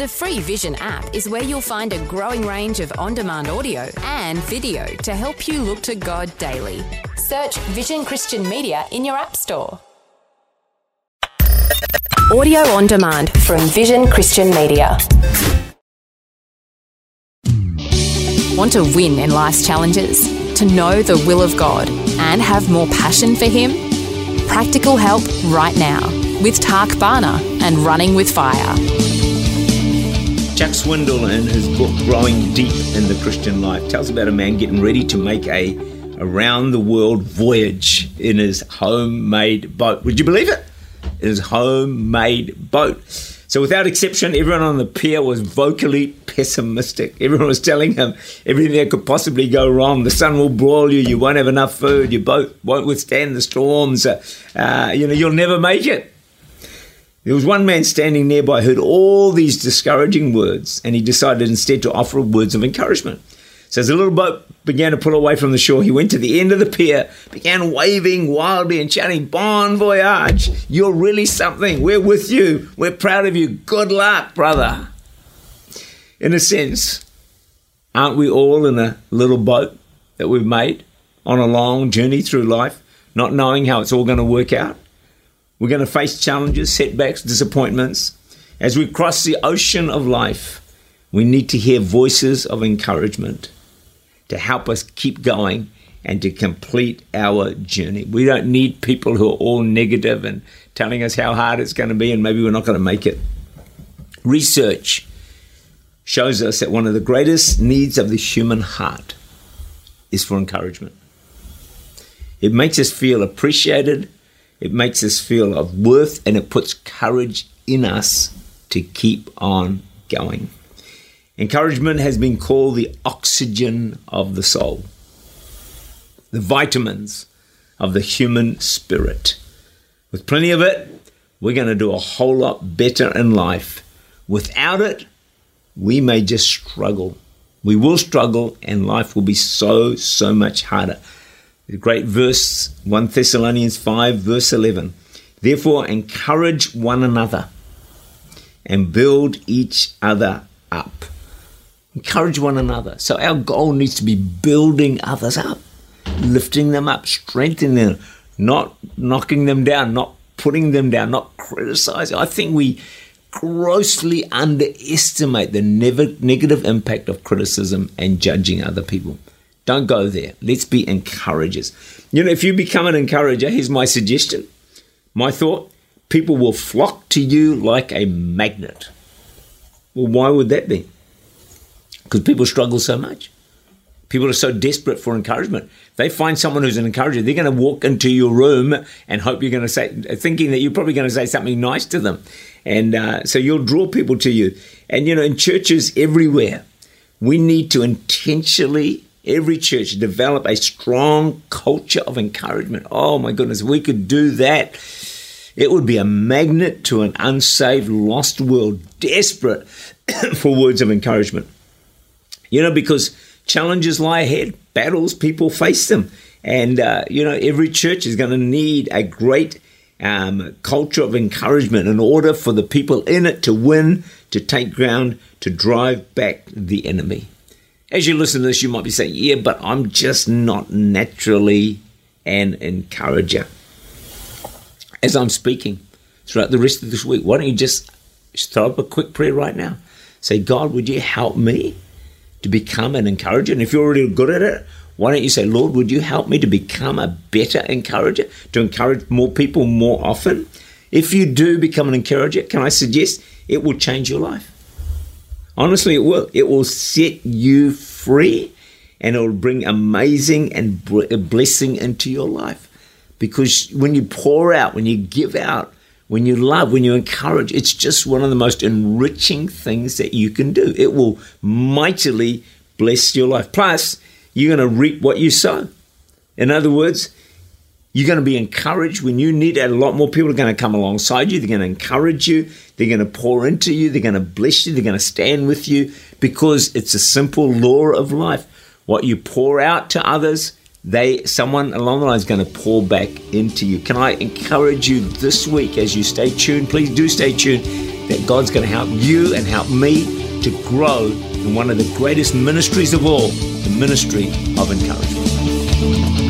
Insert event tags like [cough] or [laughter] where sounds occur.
The free Vision app is where you'll find a growing range of on demand audio and video to help you look to God daily. Search Vision Christian Media in your App Store. Audio on demand from Vision Christian Media. Want to win in life's challenges? To know the will of God and have more passion for Him? Practical help right now with Tak Bhana and Running with Fire. Chuck Swindoll, in his book Growing Deep in the Christian Life, tells about a man getting ready to make a around the world voyage in his homemade boat. Would you believe it? His homemade boat. So, without exception, everyone on the pier was vocally pessimistic. Everyone was telling him everything that could possibly go wrong. The sun will broil you. You won't have enough food. Your boat won't withstand the storms. Uh, you know, you'll never make it. There was one man standing nearby who heard all these discouraging words, and he decided instead to offer words of encouragement. So as the little boat began to pull away from the shore, he went to the end of the pier, began waving wildly and shouting, Bon voyage! You're really something. We're with you. We're proud of you. Good luck, brother. In a sense, aren't we all in a little boat that we've made on a long journey through life, not knowing how it's all going to work out? We're going to face challenges, setbacks, disappointments. As we cross the ocean of life, we need to hear voices of encouragement to help us keep going and to complete our journey. We don't need people who are all negative and telling us how hard it's going to be and maybe we're not going to make it. Research shows us that one of the greatest needs of the human heart is for encouragement. It makes us feel appreciated, it makes us feel of worth and it puts courage in us to keep on going. Encouragement has been called the oxygen of the soul, the vitamins of the human spirit. With plenty of it, we're going to do a whole lot better in life. Without it, we may just struggle. We will struggle, and life will be so, so much harder. The great verse, 1 Thessalonians 5, verse 11. Therefore, encourage one another and build each other up. Encourage one another. So, our goal needs to be building others up, lifting them up, strengthening them, not knocking them down, not putting them down, not criticizing. I think we grossly underestimate the negative impact of criticism and judging other people. Don't go there. Let's be encouragers. You know, if you become an encourager, here's my suggestion. My thought people will flock to you like a magnet. Well, why would that be? Because people struggle so much. People are so desperate for encouragement. They find someone who's an encourager, they're going to walk into your room and hope you're going to say, thinking that you're probably going to say something nice to them. And uh, so you'll draw people to you. And, you know, in churches everywhere, we need to intentionally every church develop a strong culture of encouragement. Oh my goodness, we could do that, it would be a magnet to an unsaved, lost world desperate [coughs] for words of encouragement. You know, because challenges lie ahead, battles, people face them. And, uh, you know, every church is going to need a great um, culture of encouragement in order for the people in it to win, to take ground, to drive back the enemy. As you listen to this, you might be saying, yeah, but I'm just not naturally an encourager. As I'm speaking throughout the rest of this week, why don't you just throw up a quick prayer right now? Say, God, would you help me to become an encourager? And if you're already good at it, why don't you say, Lord, would you help me to become a better encourager, to encourage more people more often? If you do become an encourager, can I suggest it will change your life? Honestly, it will. It will set you free and it will bring amazing and blessing into your life. Because when you pour out, when you give out, when you love, when you encourage, it's just one of the most enriching things that you can do. It will mightily bless your life. Plus, you're going to reap what you sow. In other words, you're going to be encouraged when you need it. A lot more people are going to come alongside you. They're going to encourage you. They're going to pour into you. They're going to bless you. They're going to stand with you because it's a simple law of life. What you pour out to others, they someone along the line is going to pour back into you. Can I encourage you this week as you stay tuned? Please do stay tuned that God's going to help you and help me to grow in one of the greatest ministries of all, the ministry of encouragement.